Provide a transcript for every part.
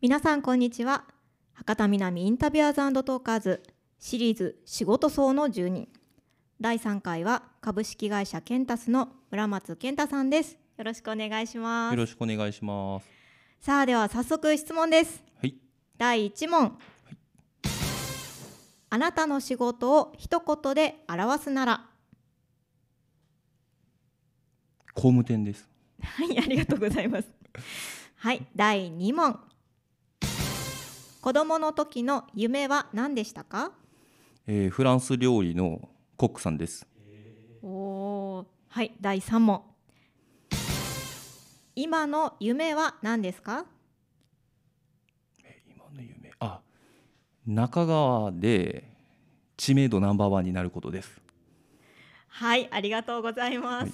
皆さんこんにちは。博多南インタビュアーズトーカーズシリーズ仕事層の住人。第3回は株式会社ケンタスの村松健太さんです。よろしくお願いします。よろしくお願いします。さあでは早速質問です。はい。第1問、あなたの仕事を一言で表すなら。工務店です。はいありがとうございます。はい第2問子供の時の夢は何でしたか？えーフランス料理のコックさんです。おおーはい第3問。今の夢は何ですか？今の夢。あ中川で知名度ナンバーワンになることです。はいありがとうございます、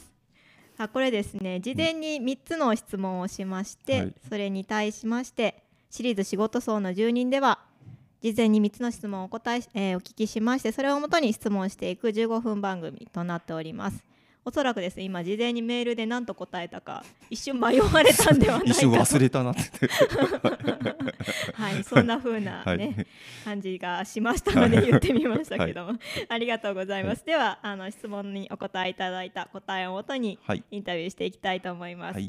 あこれですね事前に3つの質問をしまして、はい。それに対しましてシリーズ仕事層の住人では事前に3つの質問をお答えし、えーお聞きしましてそれをもとに質問していく15分番組となっております。おそらくですね今事前にメールで何と答えたか一瞬迷われたんではないか 一瞬忘れたなって。はい、そんな風なね、はい。感じがしましたので言ってみましたけども、ありがとうございます。ではあの質問にお答えいただいた答えをもとにはい。インタビューしていきたいと思います。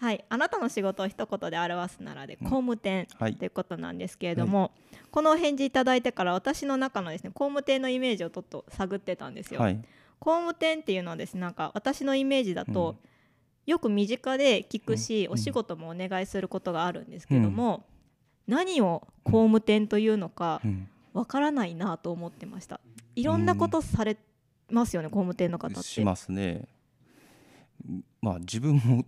ははい、いあなたの仕事を一言で表すならで工務店はい。ということなんですけれども、このお返事いただいてから私の中のですね工務店のイメージをちょっと探ってたんですよ。はい。工務店っていうのはですねなんか私のイメージだと、よく身近で聞くし、うん。お仕事もお願いすることがあるんですけども、何を工務店というのかうん。わからないなと思ってました。いろんなことされますよね、工務店の方って。しますね。まあ自分も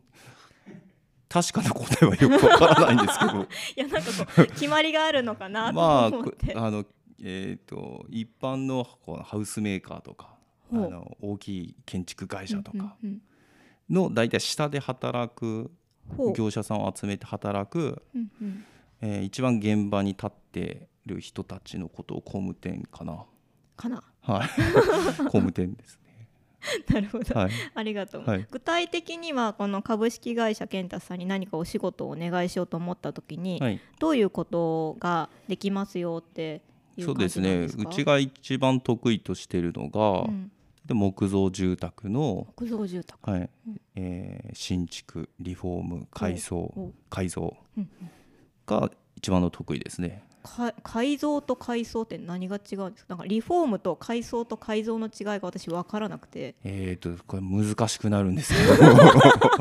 確かな答えはよくわからないんですけど。いやなんかこう決まりがあるのかなまあと思って、こあのえっ、と一般のこうハウスメーカーとかあの大きい建築会社とかうんの大体下で働く業者さんを集めて働く、うんうん。えー一番現場に立ってる人たちのことを工務店かな。かな。はい。工務店です。ね。なるほど、はい。ありがとう、はい。具体的にはこの株式会社健太さんに何かお仕事をお願いしようと思った時に、はい。どういうことができますよっていうそう感ですね。うちが一番得意としているのが、うん。で木造住宅の、木造住宅、はい。えー新築リフォーム改装ほ改造うん。が一番の得意ですね。か改造と改装って何が違うんですか？なんかリフォームと改装と改造の違いが私分からなくて。えー、とこれ難しくなるんですけど。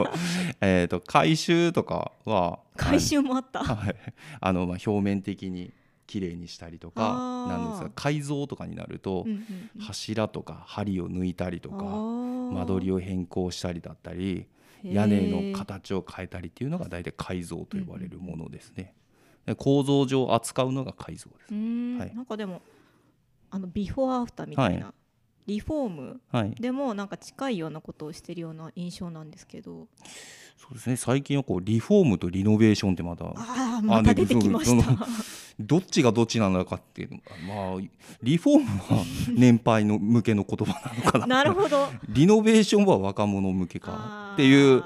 えーと改修とかは改修もあった？はい、あのまあ表面的に綺麗にしたりとかなんですが改造とかになるとうんうんうん。柱とか梁を抜いたりとあかー。間取りを変更したりだったり屋根の形を変えたりっていうのが大体改造と呼ばれるものですね。で構造上扱うのが改造です。はい。なんかでもあのビフォーアフターみたいな、はリフォームはい、でもなんか近いようなことをしてるような印象なんですけど。そうですね。最近はこうリフォームとリノベーションってまたああまた出てきましたどっちがどっちなのかっていうのまあリフォームは年配の向けの言葉なのかな。なるほど。リノベーションは若者向けかっていう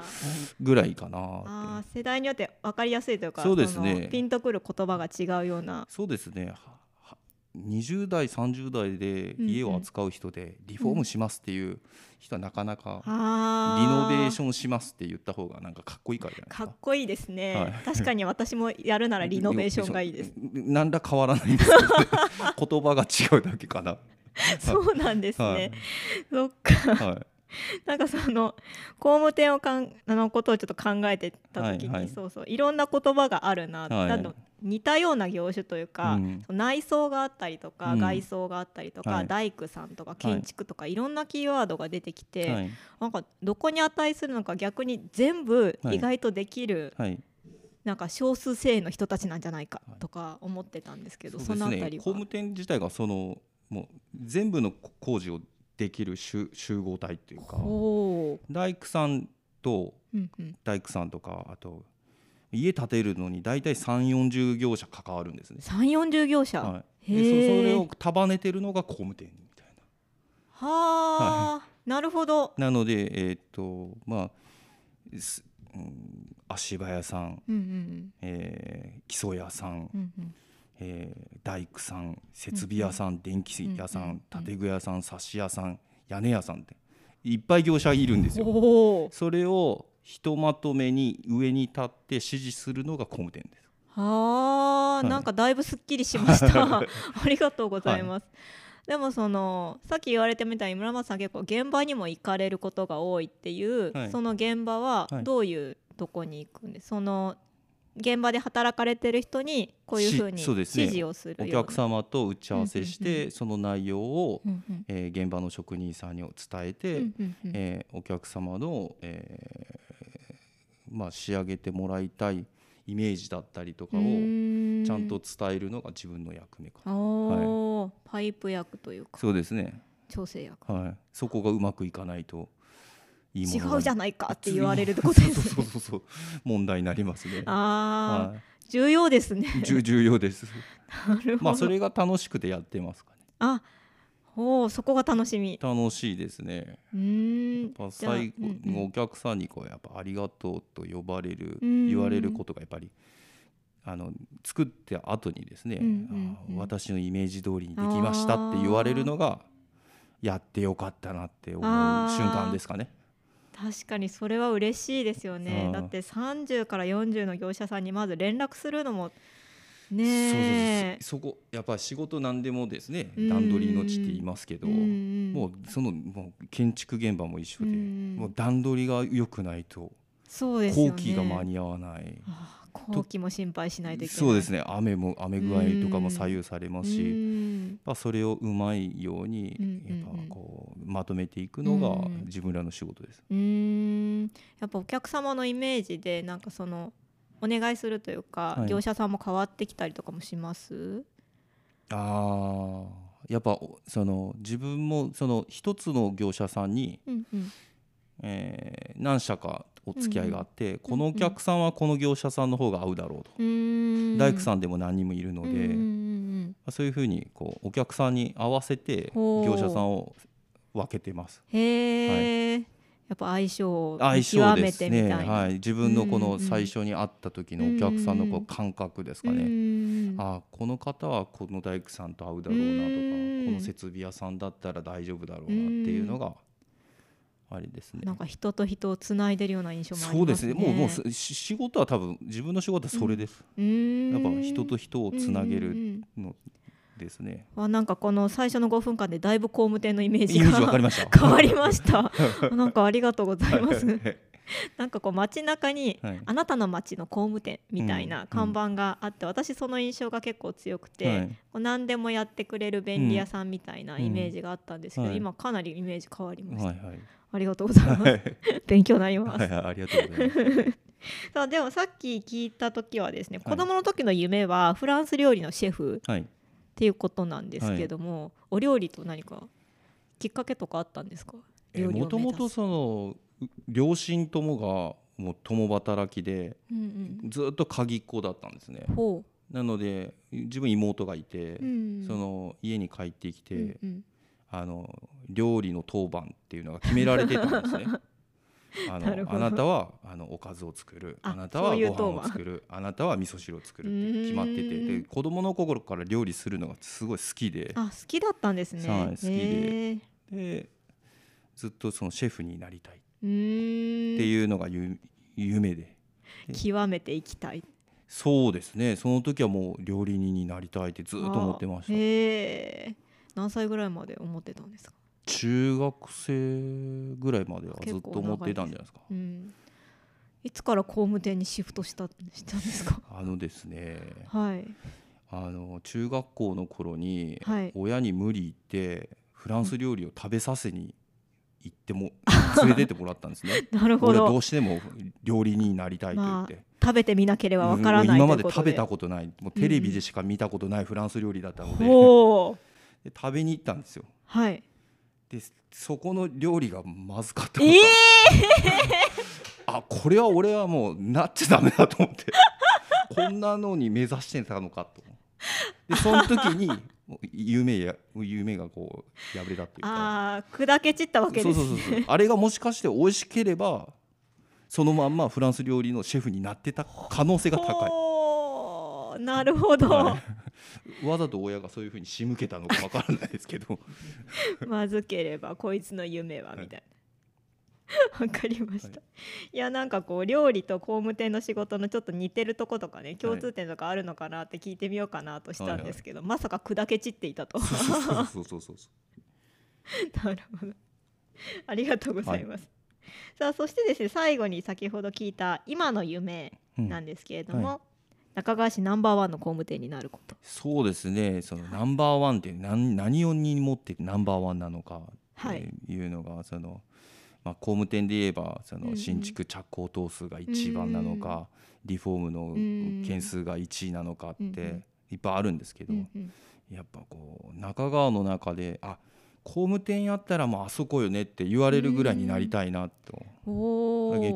ぐらいかな世代によって分かりやすいというかそうですね。のピンとくる言葉が違うような。そうですね。はは20代30代で家を扱う人でリフォームしますっていう人はなかなかリノベーションしますって言った方がなんかかっこいいからじゃないですか。かっこいいですね、はい。確かに私もやるならリノベーションがいいです。何ら変わらないんですけど、ね、言葉が違うだけかな。そうなんですね、はい。そっか。はい なんかその工務店をかんあのことをちょっと考えてた時に、はいはい。そうそういろんな言葉があるな、はい。似たような業種というか、うん。内装があったりとか、うん。外装があったりとか、はい。大工さんとか建築とか、い、ろんなキーワードが出てきて、はい。なんかどこに値するのか逆に全部はい。意外とできる、はい。なんか少数精鋭の人たちなんじゃないかとか思ってたんですけど、そのあたりは。ね工務店自体がそのもう全部の工事をできる集集合体っていうか。大工さんと大工さんとかあと家建てるのに大体3 4 0業者関わるんですね。3 4 0業者、はい、へでそれを束ねてるのが工務店みたいはあ、なるほど。な。なのでえーっとまあすうん足場屋さん、うんうんえー基礎屋さん、うんうんえー大工さん設備屋さん、電気屋さん、うんうん建具屋さんサッシ屋さん屋根屋さんっていっぱい業者いるんですよ。それをひとまとめに上に立って指示するのが工務店です。はあ、いなんかだいぶすっきりしました。ありがとうございます。でもそのさっき言われてみたいに村松さん結構現場にも行かれることが多いっていう、はいその現場ははいどういうとこに行くんです、その現場で働かれてる人にこういうふうに指示をするおような。客様と打ち合わせしてその内容を、うえー現場の職人さんに伝えて、うえーお客様の、えーまあ、仕上げてもらいたいイメージだったりとかをちゃんと伝えるのが自分の役目かな。おー。パイプ役というか。そうですね、調整役。はい、そこがうまくいかないといいも違のがうじゃないかって言われるってことですねそうそうそうそう問題になりますね。ああ、はい重要ですね重重要です。なるほど、まあそれが楽しくてやってますかね。あおーそこが楽しみ楽しいですね。うーん最後、うんうんお客さんにこうやっぱありがとうと呼ばれるうん言われることがやっぱりあの作って後にですね、うんうん私のイメージ通りにできましたって言われるのがやってよかったなって思う瞬間ですかね。確かにそれは嬉しいですよね。うん。だって30から40の業者さんにまず連絡するのもね。えそこやっぱ仕事何でもですねうん。段取りの地って言いますけど、うんもうそのもう建築現場も一緒で、うん。もう段取りが良くないとそうです工期が間に合わない。後期も心配しないといけない。そうですね。雨も雨具合とかも左右されますし、うん。まあ、それをうまいようにやっぱこうまとめていくのがうん。自分らの仕事です。うーん。やっぱお客様のイメージでなんかそのお願いするというか、はい。業者さんも変わってきたりとかもします？ああやっぱおその自分もその一つの業者さんに、うんうん。えー何社かお付き合いがあって、んこのお客さんはこの業者さんの方が合うだろうと、大工さんでも何人もいるので、そういうふうにこうお客さんに合わせて業者さんを分けてます。へえ、やっぱ相性を相見極め性ですてみたいな、ね。はい、自分のこの最初に会った時のお客さんのこう感覚ですかうね、ん。あこの方はこの大工さんと合うだろうなとかうん。この設備屋さんだったら大丈夫だろうなっていうのがあれですね。なんか人と人をつないでるような印象もありそうでますね。すねもうもう仕事は多分自分の仕事はそれです、うーん。やっぱ人と人をつなげうんるうんのですね、うんあなんかこの最初の5分間でだいぶ工務店のイメージイメージりました。変わりました。なんかありがとうございます。はいなんかこう街中にはい。あなたの街の工務店みたいうんな看板があって、私その印象が結構強くて、は何でもやってくれる便利屋さんみたいなイメージがあったんですけど、今かなりイメージ変わりました、はいはいありがとうございます。はい。勉強になります、はいはいありがとうございます。さあでもさっき聞いた時はですね、はい。子供の時の夢はフランス料理のシェフはい。っていうことなんですけども、お料理と何かきっかけとかあったんですか？もともとそのう両親ともがもう共働きでうんずっと鍵っ子だったんですね。なので自分妹がいて、う、うん、その家に帰ってきて、うんうんあの料理の当番っていうのが決められてたんですね。あのあなたはあのおかずを作る。ああなたはご飯を作る。あなたは味噌汁を作るって決まってて。で子供の頃から料理するのがすごい好きで。あ好きだったんですね、はい好きで。でずっとそのシェフになりたいっていうのがゆ夢で。極めていきたい。そうですね。その時はもう料理人になりたいってずっと思ってました。あへえ何歳ぐらいまで思ってたんですか、中学生ぐらいまではずっと思っていたんじゃないですか。うん、いつから工務店にシフトしたしたんですか？あのですね。はい。あの中学校の頃にはい。親に無理言ってフランス料理を食べさせに行っても 連れてってもらったんですね。なるほど。どうしても料理人になりたいと言って、食べてみなければわからないうん今まで食べたことない。もうテレビでしか見たことないフランス料理だったので,、ほうで食べに行ったんですよ。はい。でそこの料理がまずかったのえか、え あこれは俺はもうなっちゃダメだと思って。こんなのに目指してたのかと。でその時に 夢や夢がこう破れたっていうか。ああ砕け散ったわけですそうそうそうそう。あれがもしかして美味しければそのまんまフランス料理のシェフになってた可能性が高い。ほーなるほど、はい、わざと親がそういうふうに仕向けたのかわからないですけど。まずければこいつの夢はみたいな。わかりました、、はい。やなんかこう料理と工務店の仕事のちょっと似てるとことかね共通点とかあるのかなって聞いてみようかなとしたんですけど、まさか砕け散っていたと。そうそうそうそう なるほど。ありがとうございます、さあそしてですね最後に先ほど聞いた今の夢うんなんですけれども、は中川市ナンバーワンの工務店になること。そうですね。そのナンバーワンって何何をに持ってナンバーワンなのかっていうのが、そのまあ、工務店で言えばその新築着工棟数が一番なのか、リフォームの件数が1位なのかっていっぱいあるんですけど、やっぱこう中川の中であ工務店やったらもうあそこよねって言われるぐらいになりたいなと、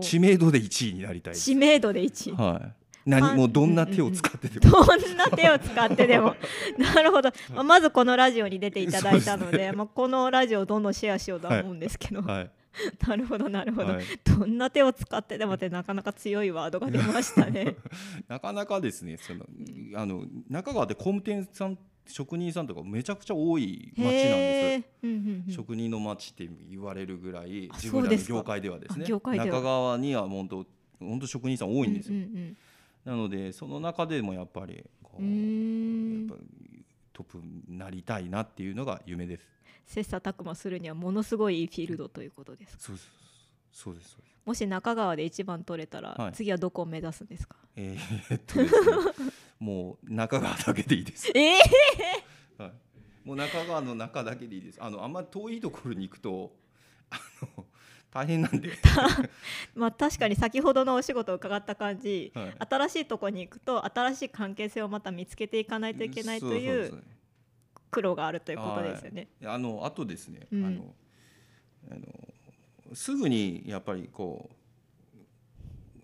知名度で1位になりたい知名度で1位。はい、何もどんな手を使ってても、どんな手を使ってでも。なるほど、まあ、まずこのラジオに出ていただいたのでそうですまあ、このラジオをどんどんシェアしようとは思うんですけど、はい。なるほどなるほど、はい、どんな手を使ってでもってなかなか強いワードが出ましたね。なかなかですね。そのあの中川って工務店さん職人さんとかめちゃくちゃ多い町なんです。うんうんうん。職人の町って言われるぐらいあ自分らの業界ではですね。中川には本当本当職人さん多いんですよ、うんうんなのでその中でもやっぱりこうやっぱトップになりたいなっていうのが夢です。切磋琢磨するにはものすごいいいフィールドということですか？そうです。そうです。もし中川で一番取れたら、はい。次はどこを目指すんですか？えーっとね。もう中川だけでいいです。えはい、もう中川の中だけでいいです。あのあんまり遠いところに行くとあの大変なんで、まあ確かに先ほどのお仕事を伺った感じ、はい。新しいとこに行くと新しい関係性をまた見つけていかないといけないといそう苦労があるということですよね。あのあとですね、うん。あのあのすぐにやっぱりこう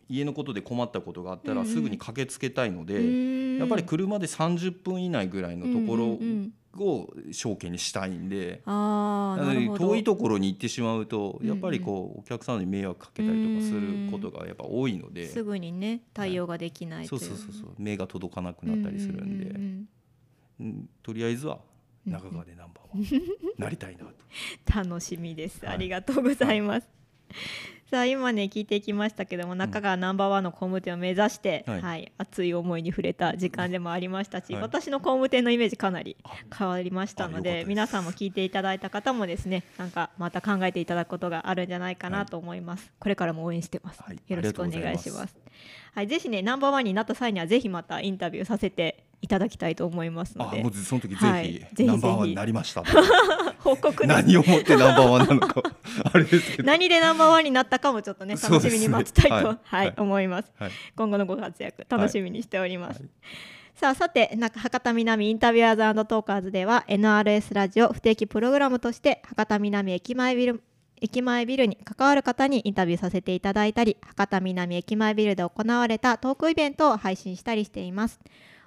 家のことで困ったことがあったうんうん。らすぐに駆けつけたいので、うーん。やっぱり車で30分以内ぐらいのところうんうんうんを証券にしたいんで。な遠いところに行ってしまうとうんうん。やっぱりこうお客さんに迷惑かけたりとかすることがやっぱ多いので、すぐにね対応ができないという。うそそうそうそう。目が届かなくなったりするんで、うううんうん。とりあえずはうん中川でナンバーワン。なりたいなと。楽しみです、はいありがとうございます、さあ今ね聞いていきましたけども中川ナンバーワンの工務店を目指して、ははいい熱い思いに触れた時間でもありましたし、はい。私の工務店のイメージかなりあ変わりましたので皆さんも聞いていただいた方もですねなんかまた考えていただくことがあるんじゃないかなと思います、これからも応援してます、はい。よろしくお願いします。はい、ぜひねナンバーワンになった際にはぜひまたインタビューさせていただきたいと思いますので。あもうその時ぜひ,、はいぜひぜひ。ナンバーワンになりました 報告何をもってナンバーワンなのか。あれですけど、何でナンバーワンになったかもちょっとね楽しみに待ちたいと、はい。はいはい。思います。はい。今後のご活躍楽しみにしております、はい。さあさてな博多南インタビュアーズトーカーズでは NRS ラジオ不定期プログラムとして博多南駅前ビル駅前ビルに関わる方にインタビューさせていただいたり博多南駅前ビルで行われたトークイベントを配信したりしています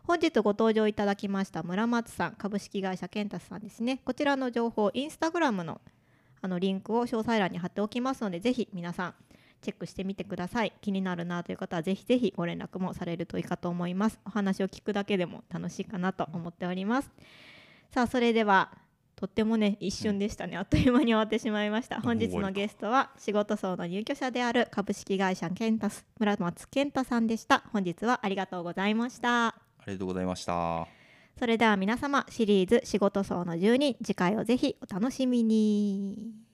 本日ご登場いただきました村松さん株式会社ケンタスさんですね。こちらの情報インスタグラムのあのリンクを詳細欄に貼っておきますのでぜひ皆さんチェックしてみてください。気になるなという方はぜひぜひご連絡もされるといいかと思います。お話を聞くだけでも楽しいかなと思っております。さあそれではとってもね一瞬でしたね、あっという間に終わってしまいました。本日のゲストは仕事層の入居者である株式会社ケンタス村松健太さんでした。本日はありがとうございました。ありがとうございました。それでは皆様シリーズ仕事層の12次回をぜひお楽しみに。